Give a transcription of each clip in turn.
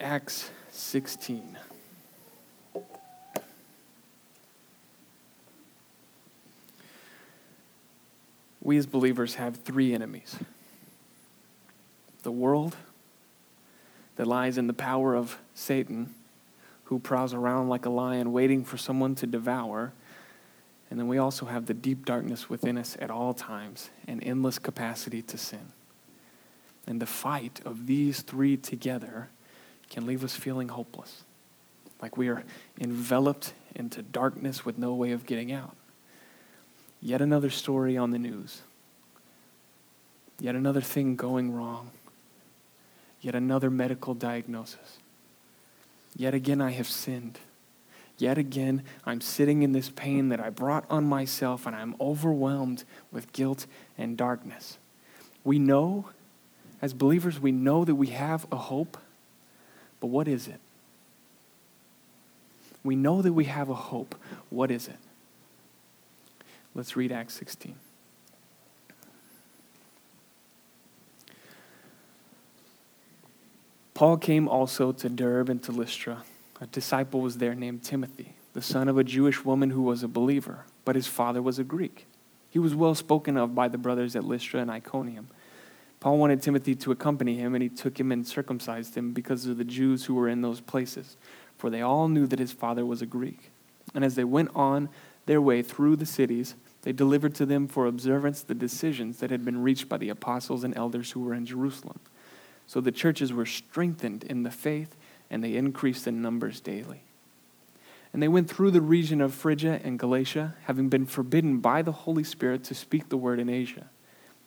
Acts 16. We as believers have three enemies the world that lies in the power of Satan, who prowls around like a lion waiting for someone to devour. And then we also have the deep darkness within us at all times and endless capacity to sin. And the fight of these three together can leave us feeling hopeless, like we are enveloped into darkness with no way of getting out. Yet another story on the news. Yet another thing going wrong. Yet another medical diagnosis. Yet again, I have sinned. Yet again, I'm sitting in this pain that I brought on myself, and I'm overwhelmed with guilt and darkness. We know, as believers, we know that we have a hope but what is it? We know that we have a hope. What is it? Let's read Acts 16. Paul came also to Derbe and to Lystra. A disciple was there named Timothy, the son of a Jewish woman who was a believer, but his father was a Greek. He was well spoken of by the brothers at Lystra and Iconium. Paul wanted Timothy to accompany him, and he took him and circumcised him because of the Jews who were in those places, for they all knew that his father was a Greek. And as they went on their way through the cities, they delivered to them for observance the decisions that had been reached by the apostles and elders who were in Jerusalem. So the churches were strengthened in the faith, and they increased in numbers daily. And they went through the region of Phrygia and Galatia, having been forbidden by the Holy Spirit to speak the word in Asia.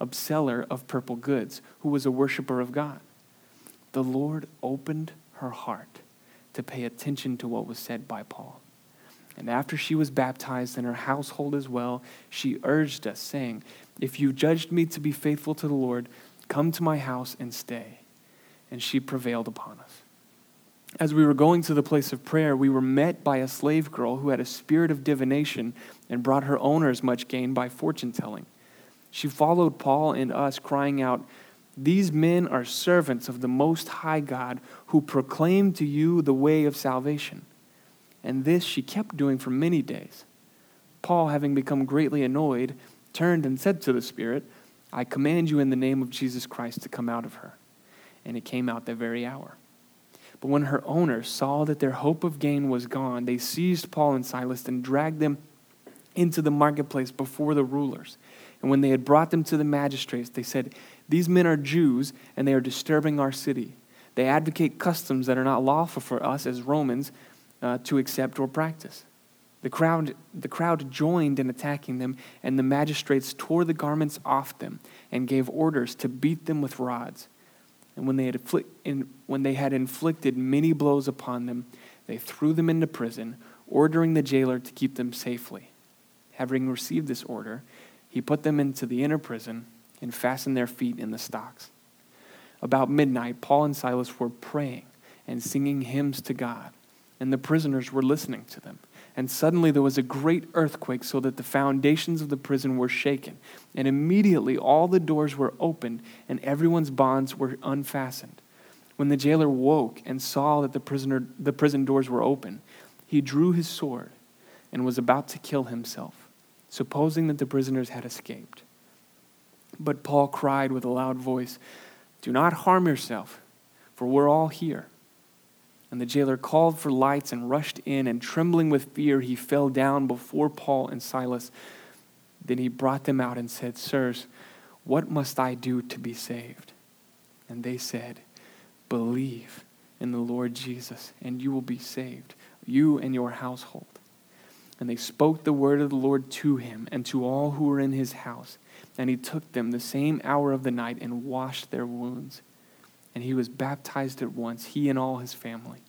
a seller of purple goods who was a worshiper of God. The Lord opened her heart to pay attention to what was said by Paul. And after she was baptized and her household as well, she urged us, saying, If you judged me to be faithful to the Lord, come to my house and stay. And she prevailed upon us. As we were going to the place of prayer, we were met by a slave girl who had a spirit of divination and brought her owners much gain by fortune telling. She followed Paul and us, crying out, These men are servants of the Most High God who proclaim to you the way of salvation. And this she kept doing for many days. Paul, having become greatly annoyed, turned and said to the Spirit, I command you in the name of Jesus Christ to come out of her. And it came out that very hour. But when her owners saw that their hope of gain was gone, they seized Paul and Silas and dragged them into the marketplace before the rulers. And when they had brought them to the magistrates, they said, These men are Jews, and they are disturbing our city. They advocate customs that are not lawful for us as Romans uh, to accept or practice. The crowd, the crowd joined in attacking them, and the magistrates tore the garments off them and gave orders to beat them with rods. And when they had, in, when they had inflicted many blows upon them, they threw them into prison, ordering the jailer to keep them safely. Having received this order, he put them into the inner prison and fastened their feet in the stocks. About midnight, Paul and Silas were praying and singing hymns to God, and the prisoners were listening to them. And suddenly there was a great earthquake, so that the foundations of the prison were shaken. And immediately all the doors were opened, and everyone's bonds were unfastened. When the jailer woke and saw that the, prisoner, the prison doors were open, he drew his sword and was about to kill himself supposing that the prisoners had escaped. But Paul cried with a loud voice, Do not harm yourself, for we're all here. And the jailer called for lights and rushed in, and trembling with fear, he fell down before Paul and Silas. Then he brought them out and said, Sirs, what must I do to be saved? And they said, Believe in the Lord Jesus, and you will be saved, you and your household. And they spoke the word of the Lord to him and to all who were in his house. And he took them the same hour of the night and washed their wounds and he was baptized at once, he and all his family.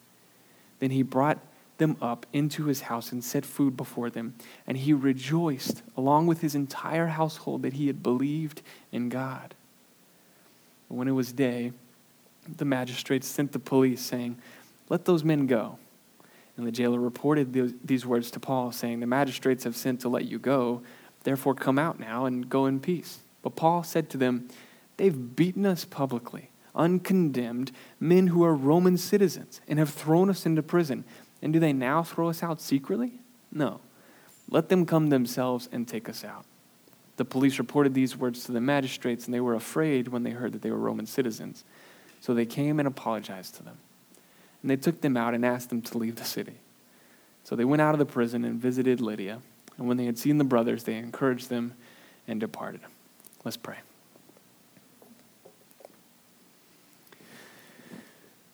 Then he brought them up into his house and set food before them, and he rejoiced, along with his entire household, that he had believed in God. When it was day, the magistrates sent the police, saying, Let those men go. And the jailer reported these words to Paul, saying, The magistrates have sent to let you go. Therefore, come out now and go in peace. But Paul said to them, They've beaten us publicly uncondemned, men who are Roman citizens and have thrown us into prison. And do they now throw us out secretly? No. Let them come themselves and take us out. The police reported these words to the magistrates, and they were afraid when they heard that they were Roman citizens. So they came and apologized to them. And they took them out and asked them to leave the city. So they went out of the prison and visited Lydia. And when they had seen the brothers, they encouraged them and departed. Let's pray.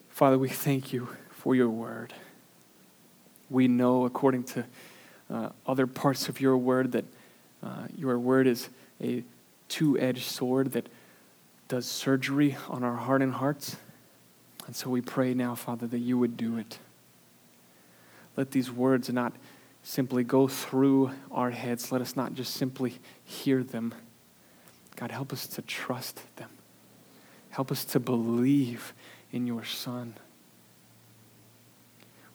Father, we thank you for your word. We know, according to uh, other parts of your word, that uh, your word is a two edged sword that does surgery on our heart and hearts. And so we pray now, Father, that you would do it. Let these words not simply go through our heads. Let us not just simply hear them. God, help us to trust them. Help us to believe in your Son.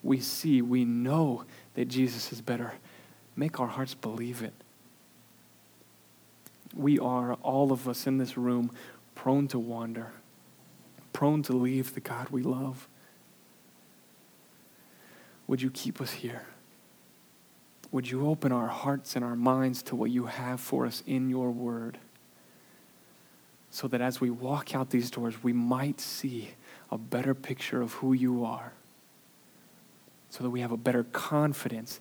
We see, we know that Jesus is better. Make our hearts believe it. We are, all of us in this room, prone to wander, prone to leave the God we love. Would you keep us here? Would you open our hearts and our minds to what you have for us in your word? So that as we walk out these doors, we might see a better picture of who you are so that we have a better confidence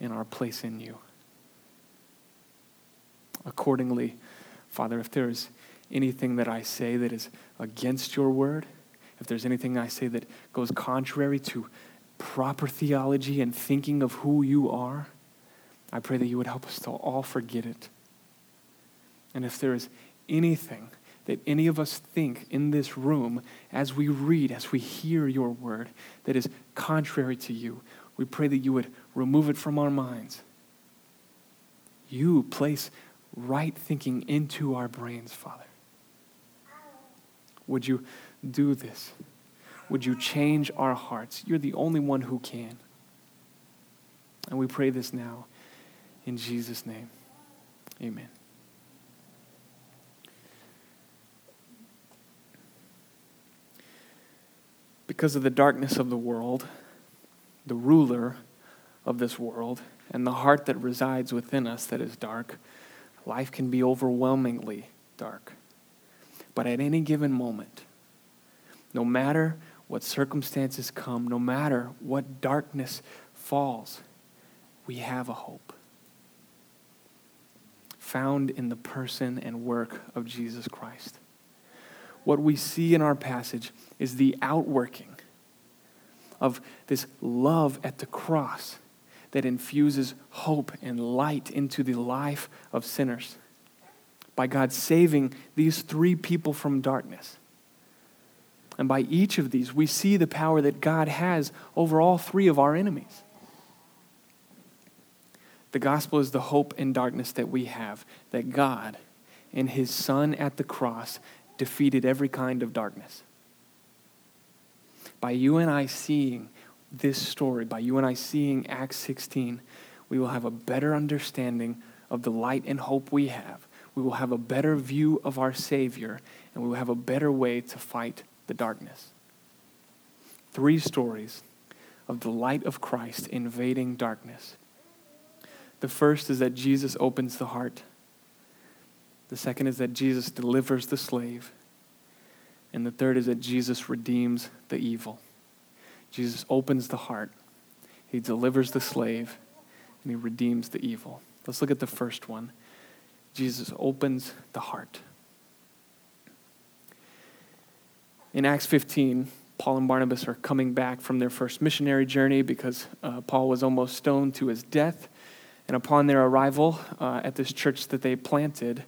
in our place in you. Accordingly, Father, if there is anything that I say that is against your word, if there's anything I say that goes contrary to proper theology and thinking of who you are, I pray that you would help us to all forget it. And if there is anything that any of us think in this room as we read, as we hear your word that is contrary to you. We pray that you would remove it from our minds. You place right thinking into our brains, Father. Would you do this? Would you change our hearts? You're the only one who can. And we pray this now in Jesus' name. Amen. because of the darkness of the world, the ruler of this world, and the heart that resides within us that is dark, life can be overwhelmingly dark. But at any given moment, no matter what circumstances come, no matter what darkness falls, we have a hope found in the person and work of Jesus Christ. What we see in our passage is the outworking of this love at the cross that infuses hope and light into the life of sinners by God saving these three people from darkness. And by each of these, we see the power that God has over all three of our enemies. The gospel is the hope in darkness that we have, that God, in his Son at the cross, defeated every kind of darkness. By you and I seeing this story, by you and I seeing Acts 16, we will have a better understanding of the light and hope we have. We will have a better view of our Savior, and we will have a better way to fight the darkness. Three stories of the light of Christ invading darkness. The first is that Jesus opens the heart. The second is that Jesus delivers the slave. And the third is that Jesus redeems the evil. Jesus opens the heart, he delivers the slave, and he redeems the evil. Let's look at the first one. Jesus opens the heart. In Acts 15, Paul and Barnabas are coming back from their first missionary journey because uh, Paul was almost stoned to his death. And upon their arrival uh, at this church that they planted,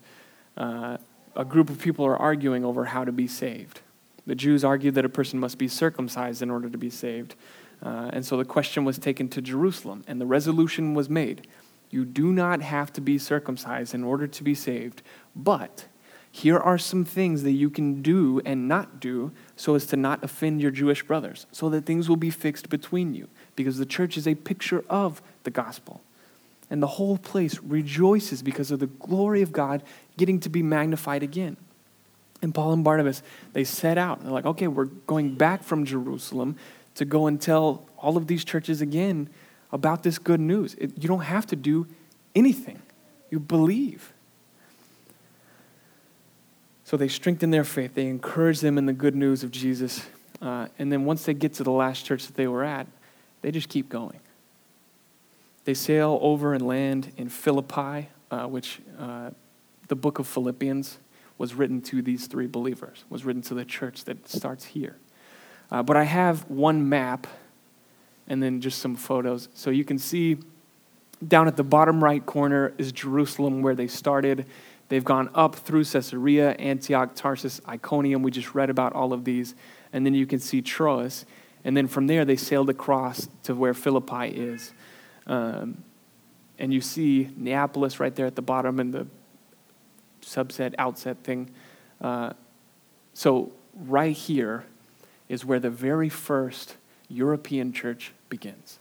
uh, a group of people are arguing over how to be saved. The Jews argued that a person must be circumcised in order to be saved. Uh, and so the question was taken to Jerusalem, and the resolution was made you do not have to be circumcised in order to be saved, but here are some things that you can do and not do so as to not offend your Jewish brothers, so that things will be fixed between you, because the church is a picture of the gospel. And the whole place rejoices because of the glory of God getting to be magnified again. And Paul and Barnabas, they set out. They're like, okay, we're going back from Jerusalem to go and tell all of these churches again about this good news. It, you don't have to do anything, you believe. So they strengthen their faith, they encourage them in the good news of Jesus. Uh, and then once they get to the last church that they were at, they just keep going. They sail over and land in Philippi, uh, which uh, the book of Philippians was written to these three believers, was written to the church that starts here. Uh, but I have one map and then just some photos. So you can see down at the bottom right corner is Jerusalem, where they started. They've gone up through Caesarea, Antioch, Tarsus, Iconium. We just read about all of these. And then you can see Troas. And then from there, they sailed across to where Philippi is. Um, and you see Neapolis right there at the bottom and the subset, outset thing. Uh, so, right here is where the very first European church begins.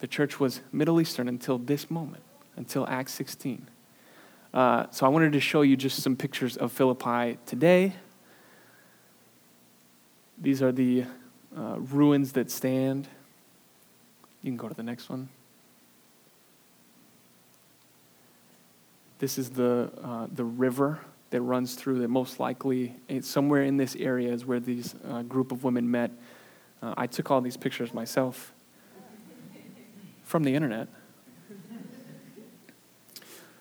The church was Middle Eastern until this moment, until Acts 16. Uh, so I wanted to show you just some pictures of Philippi today. These are the uh, ruins that stand. You can go to the next one. This is the, uh, the river that runs through that most likely somewhere in this area is where these uh, group of women met. Uh, I took all these pictures myself from the internet.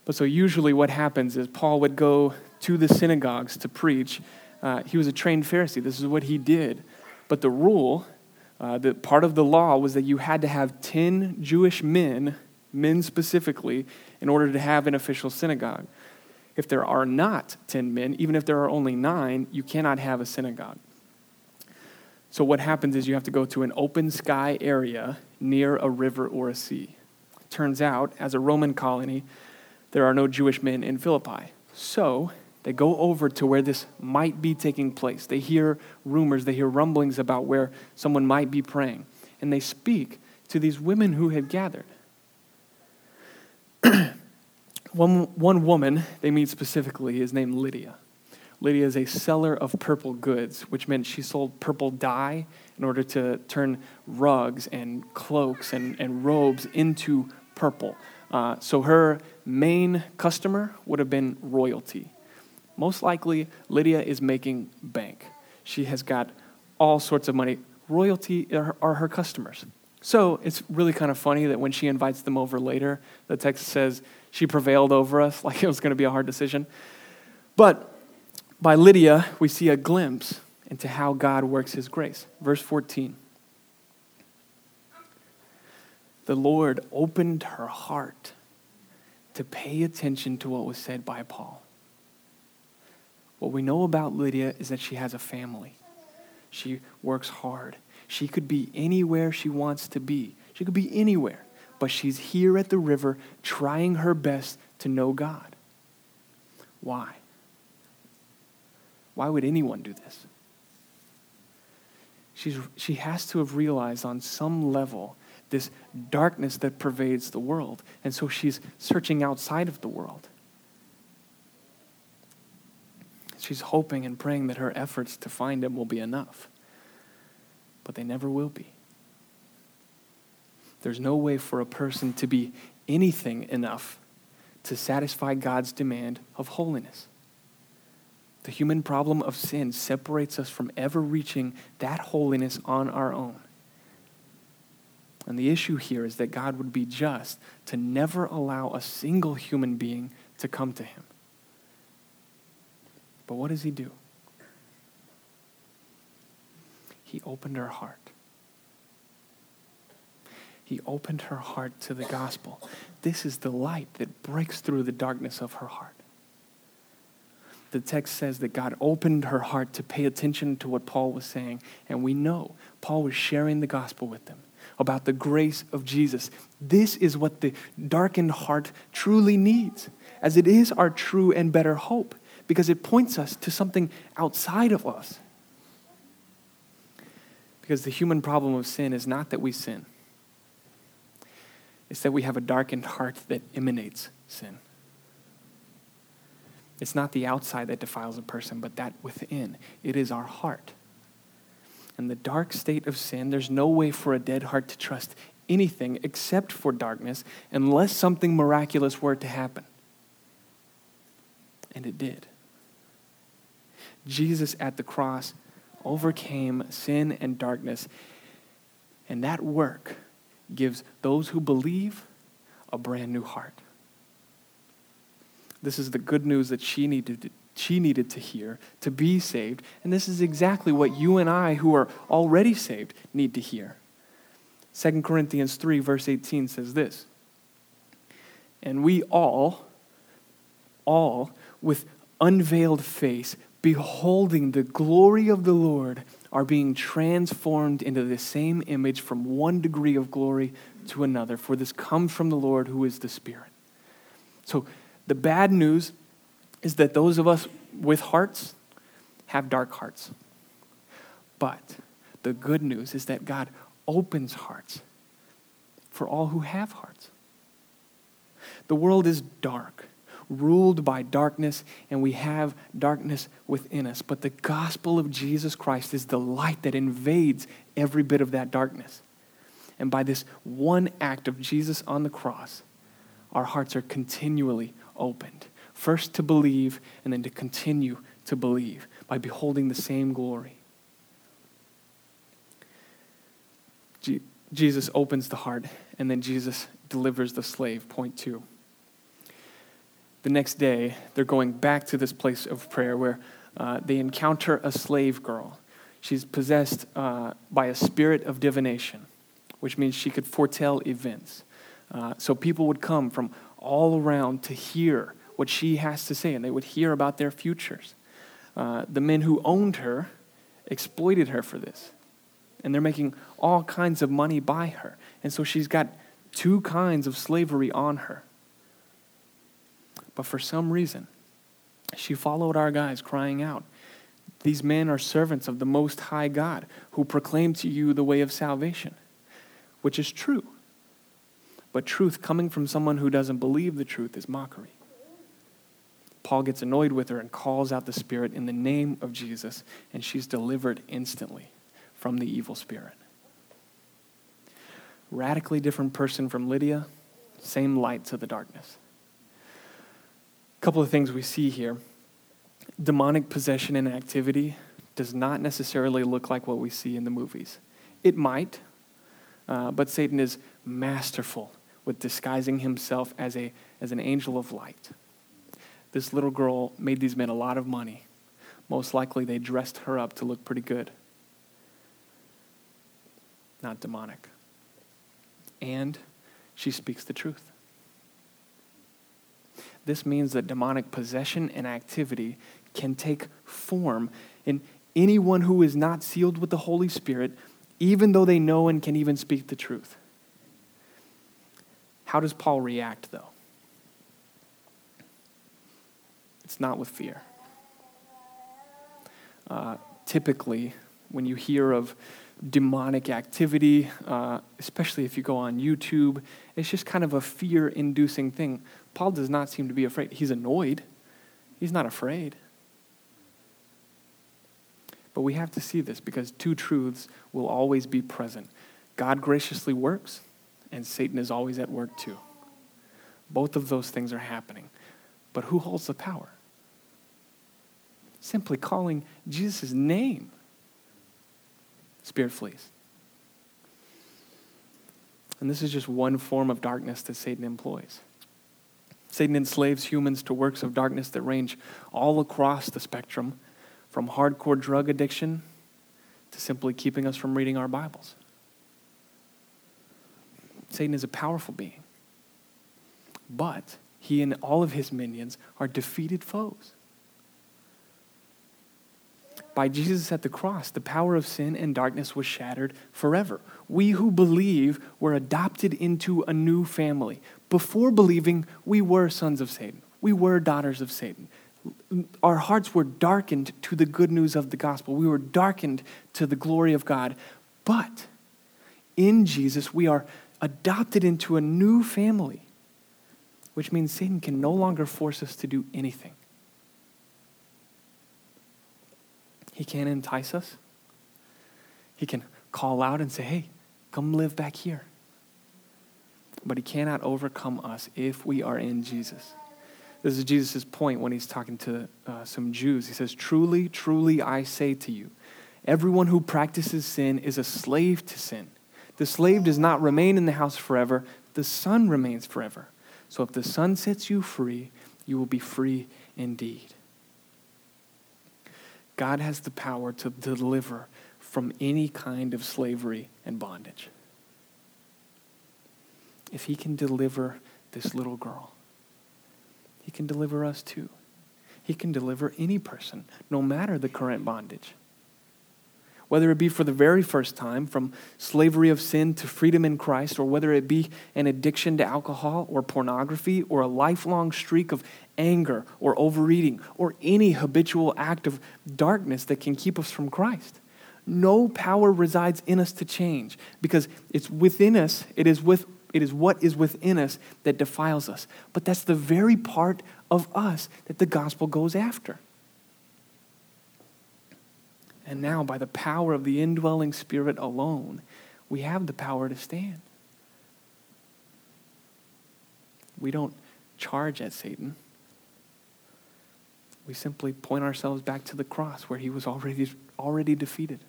But so usually what happens is Paul would go to the synagogues to preach. Uh, he was a trained Pharisee. This is what he did. But the rule, uh, the part of the law was that you had to have 10 Jewish men, men specifically, in order to have an official synagogue. If there are not 10 men, even if there are only nine, you cannot have a synagogue. So what happens is you have to go to an open sky area near a river or a sea. Turns out, as a Roman colony, there are no Jewish men in Philippi. So they go over to where this might be taking place. They hear rumors, they hear rumblings about where someone might be praying. And they speak to these women who had gathered. one, one woman they meet specifically is named Lydia. Lydia is a seller of purple goods, which meant she sold purple dye in order to turn rugs and cloaks and, and robes into purple. Uh, so her main customer would have been royalty. Most likely, Lydia is making bank. She has got all sorts of money. Royalty are, are her customers. So it's really kind of funny that when she invites them over later, the text says she prevailed over us, like it was going to be a hard decision. But by Lydia, we see a glimpse into how God works his grace. Verse 14 the Lord opened her heart to pay attention to what was said by Paul. What we know about Lydia is that she has a family. She works hard. She could be anywhere she wants to be. She could be anywhere, but she's here at the river trying her best to know God. Why? Why would anyone do this? She's, she has to have realized on some level this darkness that pervades the world. And so she's searching outside of the world. She's hoping and praying that her efforts to find him will be enough. But they never will be. There's no way for a person to be anything enough to satisfy God's demand of holiness. The human problem of sin separates us from ever reaching that holiness on our own. And the issue here is that God would be just to never allow a single human being to come to him. But what does he do? He opened her heart. He opened her heart to the gospel. This is the light that breaks through the darkness of her heart. The text says that God opened her heart to pay attention to what Paul was saying, and we know Paul was sharing the gospel with them about the grace of Jesus. This is what the darkened heart truly needs, as it is our true and better hope, because it points us to something outside of us. Because the human problem of sin is not that we sin, it's that we have a darkened heart that emanates sin. It's not the outside that defiles a person, but that within. It is our heart. In the dark state of sin, there's no way for a dead heart to trust anything except for darkness unless something miraculous were to happen. And it did. Jesus at the cross overcame sin and darkness, and that work gives those who believe a brand new heart. This is the good news that she needed to, she needed to hear to be saved, and this is exactly what you and I who are already saved need to hear. 2 Corinthians 3 verse 18 says this. And we all all with unveiled face beholding the glory of the Lord are being transformed into the same image from one degree of glory to another. For this comes from the Lord who is the Spirit. So the bad news is that those of us with hearts have dark hearts. But the good news is that God opens hearts for all who have hearts. The world is dark ruled by darkness, and we have darkness within us. But the gospel of Jesus Christ is the light that invades every bit of that darkness. And by this one act of Jesus on the cross, our hearts are continually opened. First to believe, and then to continue to believe by beholding the same glory. Jesus opens the heart, and then Jesus delivers the slave. Point two the next day, they're going back to this place of prayer where uh, they encounter a slave girl. She's possessed uh, by a spirit of divination, which means she could foretell events. Uh, so people would come from all around to hear what she has to say, and they would hear about their futures. Uh, the men who owned her exploited her for this, and they're making all kinds of money by her. And so she's got two kinds of slavery on her. But for some reason, she followed our guys, crying out, These men are servants of the Most High God who proclaim to you the way of salvation, which is true. But truth coming from someone who doesn't believe the truth is mockery. Paul gets annoyed with her and calls out the spirit in the name of Jesus, and she's delivered instantly from the evil spirit. Radically different person from Lydia, same light to the darkness A couple of things we see here. Demonic possession and activity does not necessarily look like what we see in the movies. It might, uh, but Satan is masterful with disguising himself as, a, as an angel of light. This little girl made these men a lot of money. Most likely, they dressed her up to look pretty good. Not demonic. And she speaks the truth. This means that demonic possession and activity can take form in anyone who is not sealed with the Holy Spirit, even though they know and can even speak the truth. How does Paul react, though? It's not with fear. Uh, typically, when you hear of demonic activity, uh, especially if you go on YouTube, it's just kind of a fear inducing thing. Paul does not seem to be afraid. He's annoyed, he's not afraid. But we have to see this because two truths will always be present God graciously works, and Satan is always at work too. Both of those things are happening. But who holds the power? simply calling Jesus' name, spirit flees. And this is just one form of darkness that Satan employs. Satan enslaves humans to works of darkness that range all across the spectrum, from hardcore drug addiction to simply keeping us from reading our Bibles. Satan is a powerful being, but he and all of his minions are defeated foes. By Jesus at the cross, the power of sin and darkness was shattered forever. We who believe were adopted into a new family. Before believing, we were sons of Satan, we were daughters of Satan. Our hearts were darkened to the good news of the gospel, we were darkened to the glory of God. But in Jesus, we are adopted into a new family, which means Satan can no longer force us to do anything. He can't entice us. He can call out and say, hey, come live back here. But he cannot overcome us if we are in Jesus. This is Jesus' point when he's talking to uh, some Jews. He says, Truly, truly, I say to you, everyone who practices sin is a slave to sin. The slave does not remain in the house forever, the son remains forever. So if the son sets you free, you will be free indeed. God has the power to deliver from any kind of slavery and bondage. If He can deliver this little girl, He can deliver us too. He can deliver any person, no matter the current bondage whether it be for the very first time, from slavery of sin to freedom in Christ, or whether it be an addiction to alcohol or pornography, or a lifelong streak of anger or overeating, or any habitual act of darkness that can keep us from Christ. No power resides in us to change because it's within us, it is, with, it is what is within us that defiles us. But that's the very part of us that the gospel goes after. And now, by the power of the indwelling Spirit alone, we have the power to stand. We don't charge at Satan. We simply point ourselves back to the cross where he was already, already defeated.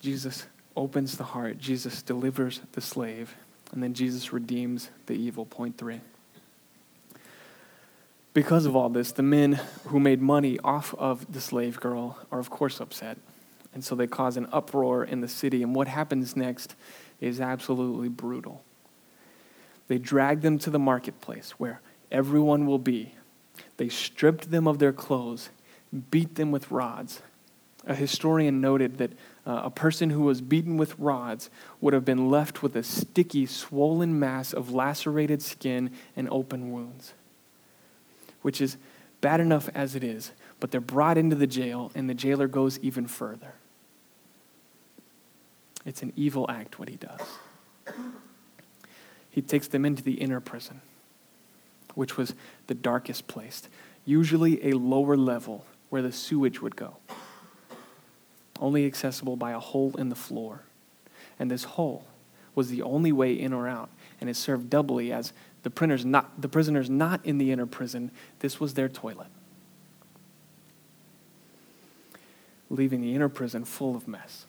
Jesus opens the heart, Jesus delivers the slave, and then Jesus redeems the evil. Point three. Because of all this, the men who made money off of the slave girl are, of course, upset. And so they cause an uproar in the city. And what happens next is absolutely brutal. They drag them to the marketplace where everyone will be. They stripped them of their clothes, beat them with rods. A historian noted that uh, a person who was beaten with rods would have been left with a sticky, swollen mass of lacerated skin and open wounds which is bad enough as it is, but they're brought into the jail, and the jailer goes even further. It's an evil act what he does. He takes them into the inner prison, which was the darkest place, usually a lower level where the sewage would go, only accessible by a hole in the floor. And this hole was the only way in or out, and it served doubly as the, printers not, the prisoners not in the inner prison, this was their toilet. Leaving the inner prison full of mess.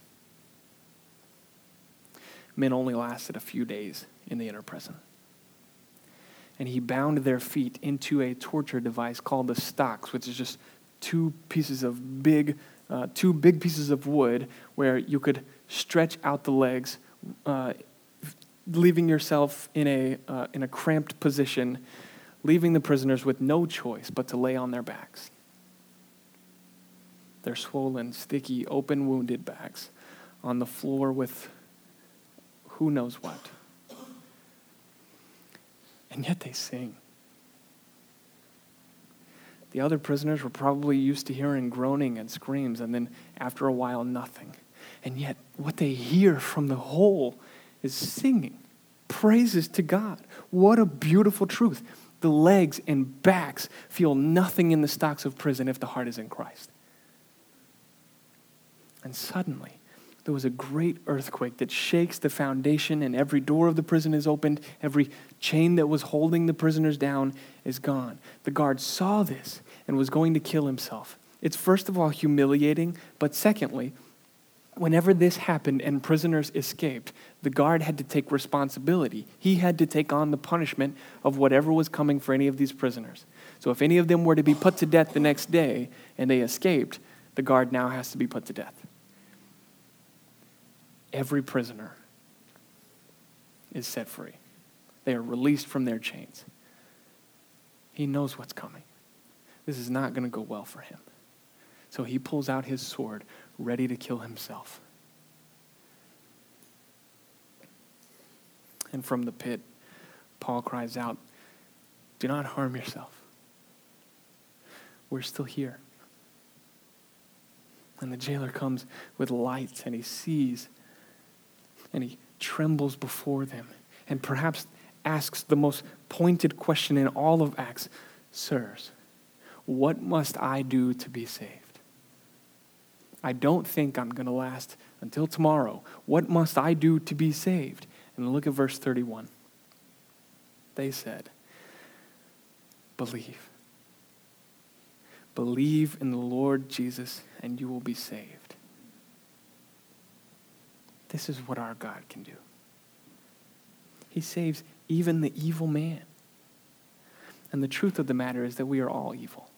Men only lasted a few days in the inner prison. And he bound their feet into a torture device called the stocks, which is just two pieces of big, uh, two big pieces of wood where you could stretch out the legs uh, leaving yourself in a, uh, in a cramped position, leaving the prisoners with no choice but to lay on their backs. Their swollen, sticky, open wounded backs on the floor with who knows what. And yet they sing. The other prisoners were probably used to hearing groaning and screams, and then after a while, nothing. And yet, what they hear from the hole is singing praises to God. What a beautiful truth. The legs and backs feel nothing in the stocks of prison if the heart is in Christ. And suddenly, there was a great earthquake that shakes the foundation, and every door of the prison is opened. Every chain that was holding the prisoners down is gone. The guard saw this and was going to kill himself. It's first of all humiliating, but secondly, whenever this happened and prisoners escaped, the guard had to take responsibility. He had to take on the punishment of whatever was coming for any of these prisoners. So if any of them were to be put to death the next day and they escaped, the guard now has to be put to death every prisoner is set free. They are released from their chains. He knows what's coming. This is not going to go well for him. So he pulls out his sword, ready to kill himself. And from the pit, Paul cries out, Do not harm yourself. We're still here. And the jailer comes with lights and he sees and he trembles before them and perhaps asks the most pointed question in all of Acts Sirs, what must I do to be saved? I don't think I'm going to last until tomorrow. What must I do to be saved? And look at verse 31. They said, Believe. Believe in the Lord Jesus, and you will be saved. This is what our God can do. He saves even the evil man. And the truth of the matter is that we are all evil.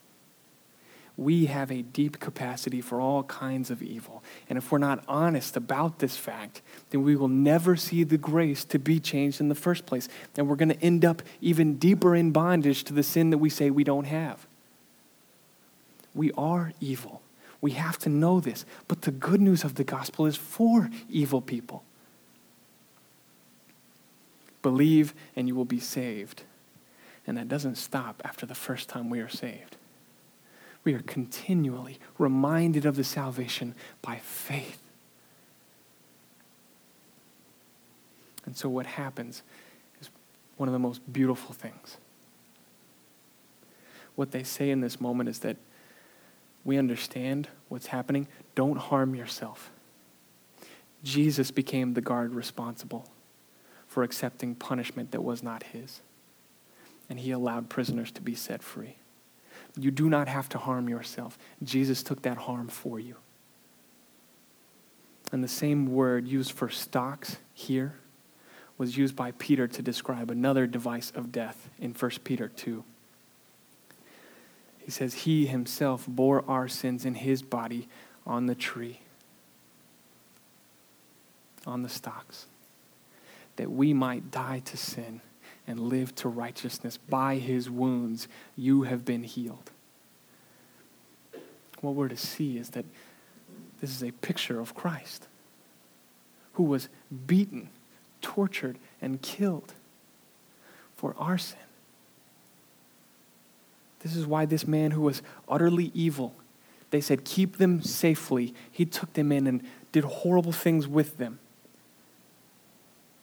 We have a deep capacity for all kinds of evil. And if we're not honest about this fact, then we will never see the grace to be changed in the first place. And we're going to end up even deeper in bondage to the sin that we say we don't have. We are evil. We have to know this. But the good news of the gospel is for evil people. Believe and you will be saved. And that doesn't stop after the first time we are saved. We are continually reminded of the salvation by faith. And so, what happens is one of the most beautiful things. What they say in this moment is that we understand what's happening, don't harm yourself. Jesus became the guard responsible for accepting punishment that was not his. And he allowed prisoners to be set free. You do not have to harm yourself. Jesus took that harm for you. And the same word used for stocks here was used by Peter to describe another device of death in 1 Peter 2. He says, He himself bore our sins in his body on the tree, on the stocks, that we might die to sin and live to righteousness. By his wounds, you have been healed. What we're to see is that this is a picture of Christ, who was beaten, tortured, and killed for our sin. This is why this man who was utterly evil, they said, keep them safely. He took them in and did horrible things with them.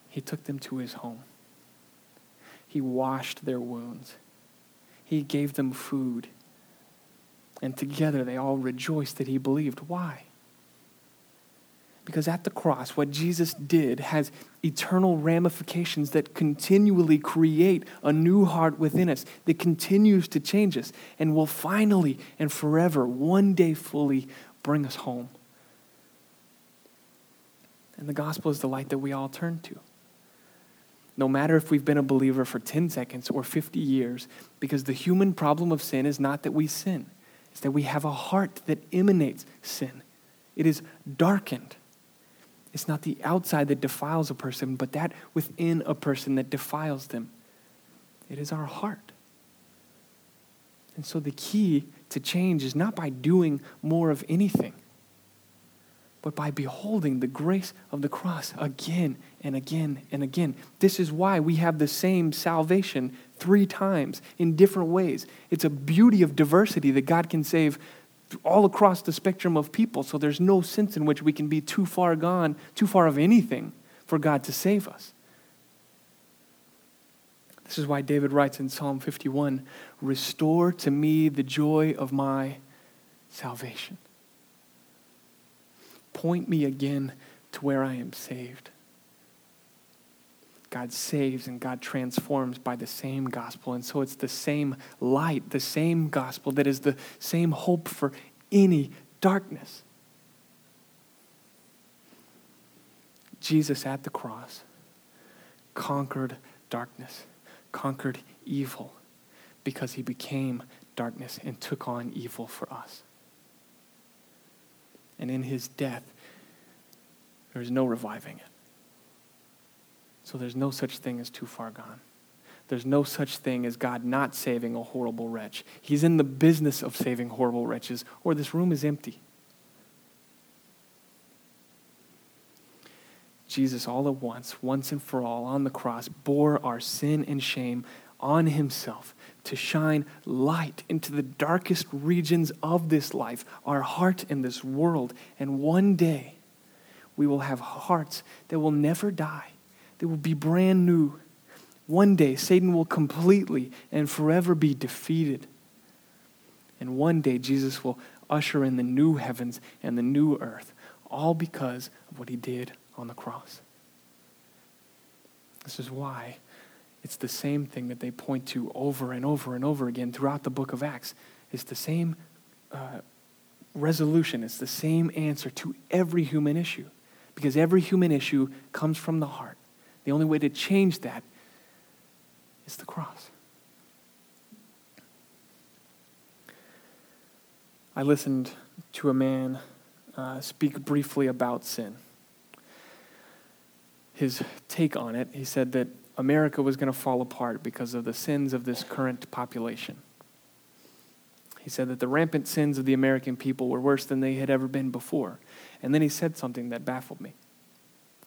He took them to his home. He washed their wounds. He gave them food. And together they all rejoiced that he believed. Why? Because at the cross, what Jesus did has eternal ramifications that continually create a new heart within us, that continues to change us, and will finally and forever, one day fully, bring us home. And the gospel is the light that we all turn to. No matter if we've been a believer for 10 seconds or 50 years, because the human problem of sin is not that we sin, it's that we have a heart that emanates sin. It is darkened. It's not the outside that defiles a person, but that within a person that defiles them. It is our heart. And so the key to change is not by doing more of anything, but by beholding the grace of the cross again and again and again. This is why we have the same salvation three times in different ways. It's a beauty of diversity that God can save all across the spectrum of people. So there's no sense in which we can be too far gone, too far of anything for God to save us. This is why David writes in Psalm 51 Restore to me the joy of my salvation. Point me again to where I am saved. God saves and God transforms by the same gospel. And so it's the same light, the same gospel that is the same hope for any darkness. Jesus at the cross conquered darkness, conquered evil, because he became darkness and took on evil for us. And in his death, there is no reviving it. So there's no such thing as too far gone. There's no such thing as God not saving a horrible wretch. He's in the business of saving horrible wretches, or this room is empty. Jesus, all at once, once and for all, on the cross, bore our sin and shame on himself to shine light into the darkest regions of this life, our heart in this world. And one day, we will have hearts that will never die they will be brand new. One day, Satan will completely and forever be defeated. And one day, Jesus will usher in the new heavens and the new earth, all because of what he did on the cross. This is why it's the same thing that they point to over and over and over again throughout the book of Acts. It's the same uh, resolution, it's the same answer to every human issue, because every human issue comes from the heart. The only way to change that is the cross. I listened to a man uh, speak briefly about sin. His take on it, he said that America was going to fall apart because of the sins of this current population. He said that the rampant sins of the American people were worse than they had ever been before. And then he said something that baffled me.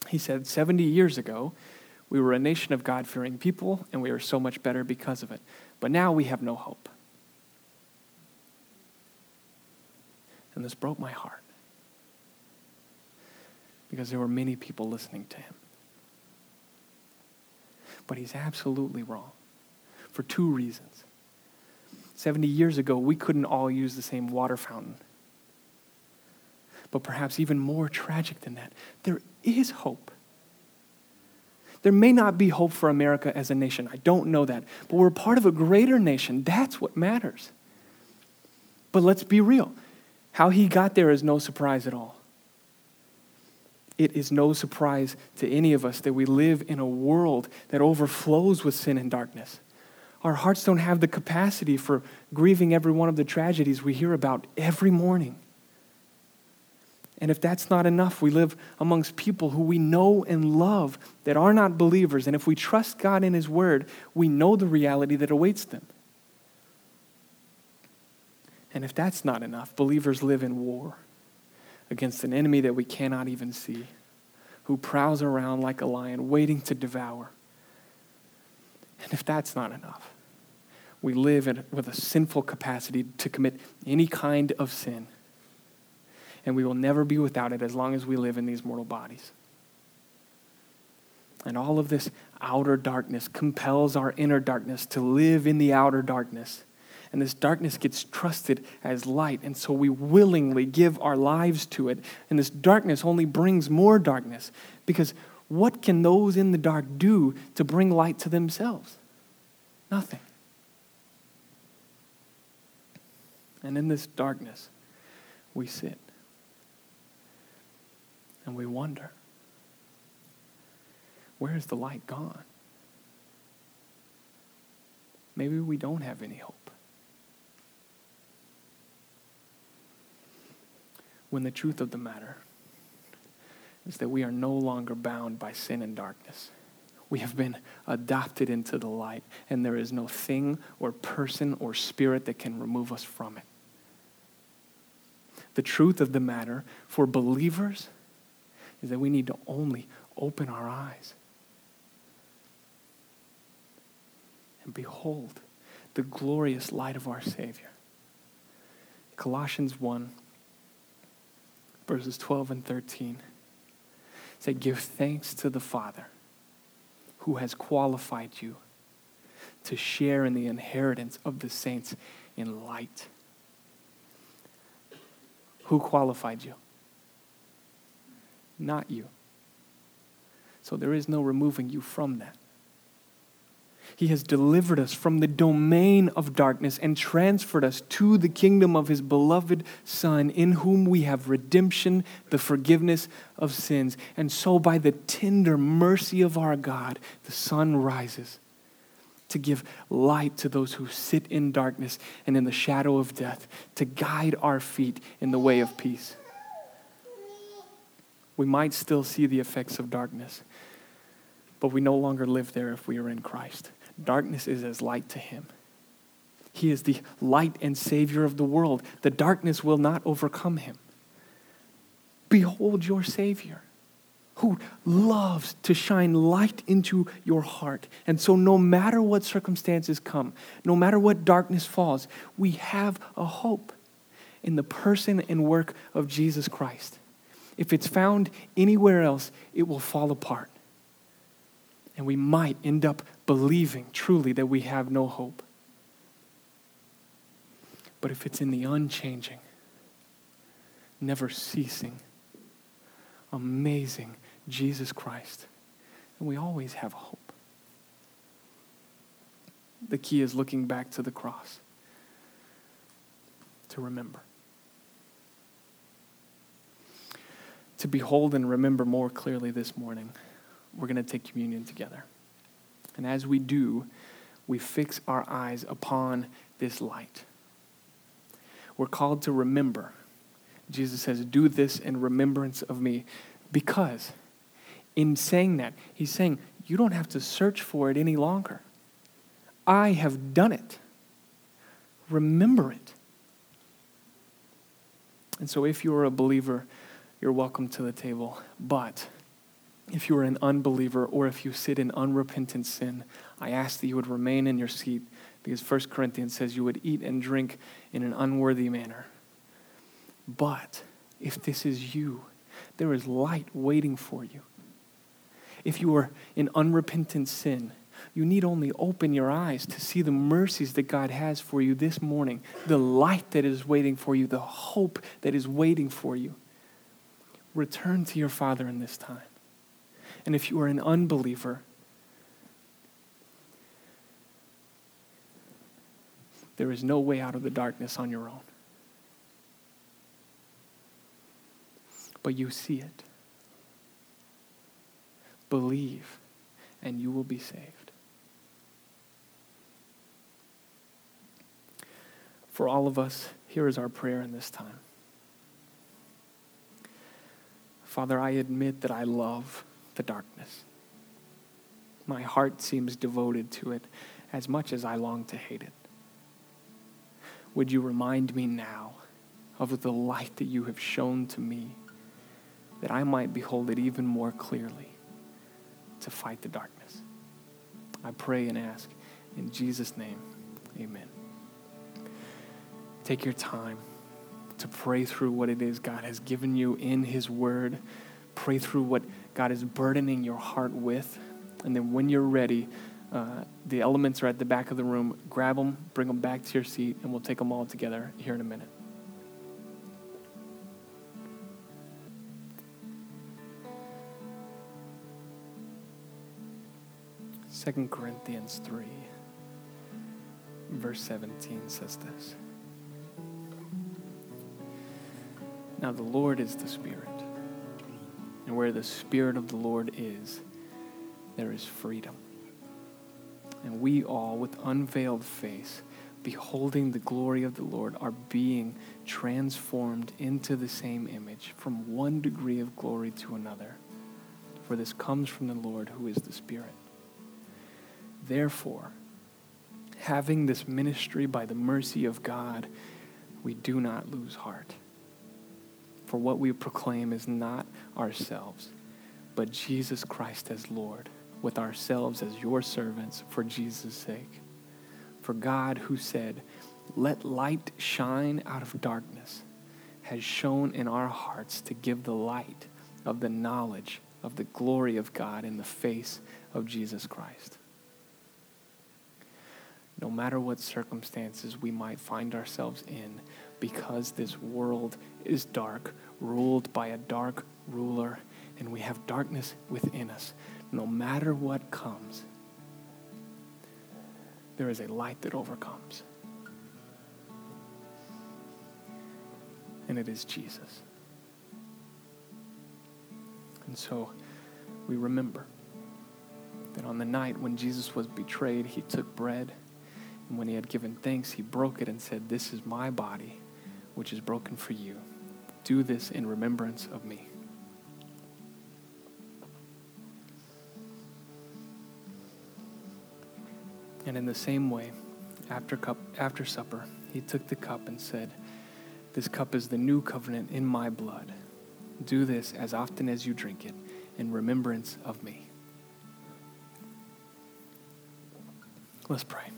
He said, 70 years ago, we were a nation of God fearing people, and we are so much better because of it. But now we have no hope. And this broke my heart because there were many people listening to him. But he's absolutely wrong for two reasons. 70 years ago, we couldn't all use the same water fountain. But perhaps even more tragic than that, there is hope. There may not be hope for America as a nation. I don't know that. But we're part of a greater nation. That's what matters. But let's be real. How he got there is no surprise at all. It is no surprise to any of us that we live in a world that overflows with sin and darkness. Our hearts don't have the capacity for grieving every one of the tragedies we hear about every morning. And if that's not enough, we live amongst people who we know and love that are not believers. And if we trust God in His Word, we know the reality that awaits them. And if that's not enough, believers live in war against an enemy that we cannot even see, who prowls around like a lion, waiting to devour. And if that's not enough, we live in, with a sinful capacity to commit any kind of sin and we will never be without it as long as we live in these mortal bodies. And all of this outer darkness compels our inner darkness to live in the outer darkness. And this darkness gets trusted as light. And so we willingly give our lives to it. And this darkness only brings more darkness. Because what can those in the dark do to bring light to themselves? Nothing. And in this darkness, we sit and we wonder where is the light gone? Maybe we don't have any hope. When the truth of the matter is that we are no longer bound by sin and darkness. We have been adopted into the light, and there is no thing or person or spirit that can remove us from it. The truth of the matter for believers is that we need to only open our eyes and behold the glorious light of our Savior. Colossians 1, verses 12 and 13 say, Give thanks to the Father who has qualified you to share in the inheritance of the saints in light. Who qualified you? Not you. So there is no removing you from that. He has delivered us from the domain of darkness and transferred us to the kingdom of His beloved Son, in whom we have redemption, the forgiveness of sins. And so, by the tender mercy of our God, the sun rises to give light to those who sit in darkness and in the shadow of death, to guide our feet in the way of peace. We might still see the effects of darkness, but we no longer live there if we are in Christ. Darkness is as light to him. He is the light and Savior of the world. The darkness will not overcome him. Behold your Savior who loves to shine light into your heart. And so, no matter what circumstances come, no matter what darkness falls, we have a hope in the person and work of Jesus Christ. If it's found anywhere else, it will fall apart. And we might end up believing truly that we have no hope. But if it's in the unchanging, never ceasing, amazing Jesus Christ, then we always have hope. The key is looking back to the cross to remember. To behold and remember more clearly this morning, we're going to take communion together. And as we do, we fix our eyes upon this light. We're called to remember. Jesus says, Do this in remembrance of me. Because in saying that, he's saying, You don't have to search for it any longer. I have done it. Remember it. And so, if you're a believer, you're welcome to the table. But if you are an unbeliever or if you sit in unrepentant sin, I ask that you would remain in your seat because 1 Corinthians says you would eat and drink in an unworthy manner. But if this is you, there is light waiting for you. If you are in unrepentant sin, you need only open your eyes to see the mercies that God has for you this morning, the light that is waiting for you, the hope that is waiting for you. Return to your Father in this time. And if you are an unbeliever, there is no way out of the darkness on your own. But you see it. Believe, and you will be saved. For all of us, here is our prayer in this time. Father, I admit that I love the darkness. My heart seems devoted to it as much as I long to hate it. Would you remind me now of the light that you have shown to me, that I might behold it even more clearly to fight the darkness? I pray and ask in Jesus' name, amen. Take your time to pray through what it is God has given you in His Word. Pray through what God is burdening your heart with. And then when you're ready, uh, the elements are at the back of the room. Grab them, bring them back to your seat, and we'll take them all together here in a minute. Second Corinthians 3, verse 17 says this. Now the Lord is the Spirit. And where the Spirit of the Lord is, there is freedom. And we all, with unveiled face, beholding the glory of the Lord, are being transformed into the same image from one degree of glory to another. For this comes from the Lord who is the Spirit. Therefore, having this ministry by the mercy of God, we do not lose heart. For what we proclaim is not ourselves, but Jesus Christ as Lord, with ourselves as your servants for Jesus' sake. For God, who said, Let light shine out of darkness, has shone in our hearts to give the light of the knowledge of the glory of God in the face of Jesus Christ. No matter what circumstances we might find ourselves in, because this world is dark, ruled by a dark ruler, and we have darkness within us, no matter what comes, there is a light that overcomes. And it is Jesus. And so we remember that on the night when Jesus was betrayed, he took bread, and when he had given thanks, he broke it and said, This is my body, which is broken for you. Do this in remembrance of me. And in the same way, after, cup, after supper, he took the cup and said, This cup is the new covenant in my blood. Do this as often as you drink it in remembrance of me. Let's pray.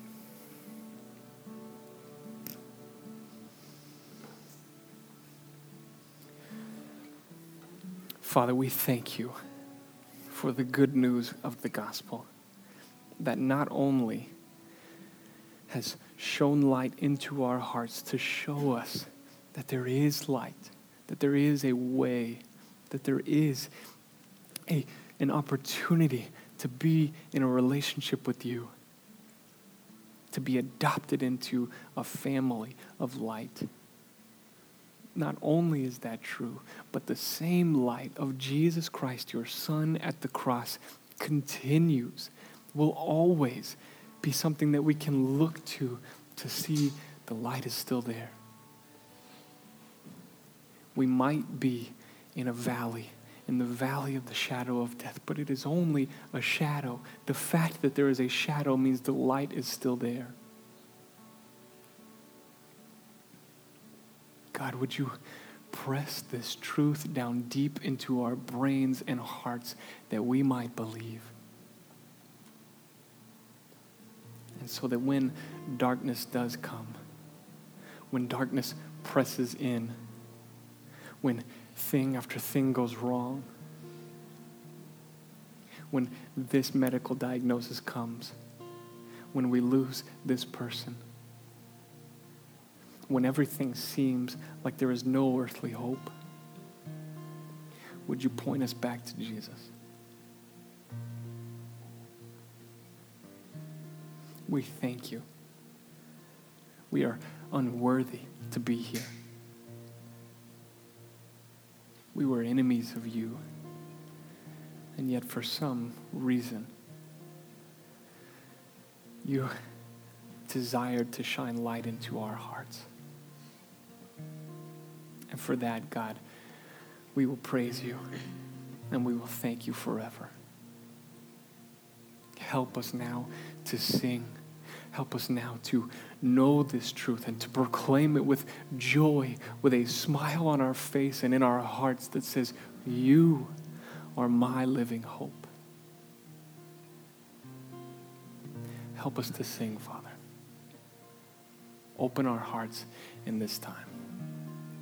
Father, we thank you for the good news of the gospel that not only has shone light into our hearts to show us that there is light, that there is a way, that there is a, an opportunity to be in a relationship with you, to be adopted into a family of light. Not only is that true, but the same light of Jesus Christ, your Son at the cross, continues, will always be something that we can look to to see the light is still there. We might be in a valley in the valley of the shadow of death, but it is only a shadow. The fact that there is a shadow means the light is still there. God, would you press this truth down deep into our brains and hearts that we might believe? And so that when darkness does come, when darkness presses in, when thing after thing goes wrong, when this medical diagnosis comes, when we lose this person, when everything seems like there is no earthly hope, would you point us back to Jesus? We thank you. We are unworthy to be here. We were enemies of you. And yet, for some reason, you desired to shine light into our hearts. And for that, God, we will praise you and we will thank you forever. Help us now to sing. Help us now to know this truth and to proclaim it with joy, with a smile on our face and in our hearts that says, You are my living hope. Help us to sing, Father. Open our hearts in this time.